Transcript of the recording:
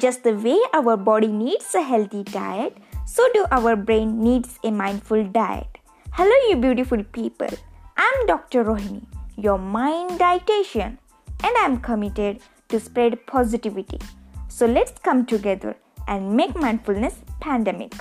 Just the way our body needs a healthy diet, so do our brain needs a mindful diet. Hello, you beautiful people. I'm Dr. Rohini, your mind dietitian, and I'm committed to spread positivity. So let's come together and make mindfulness pandemic.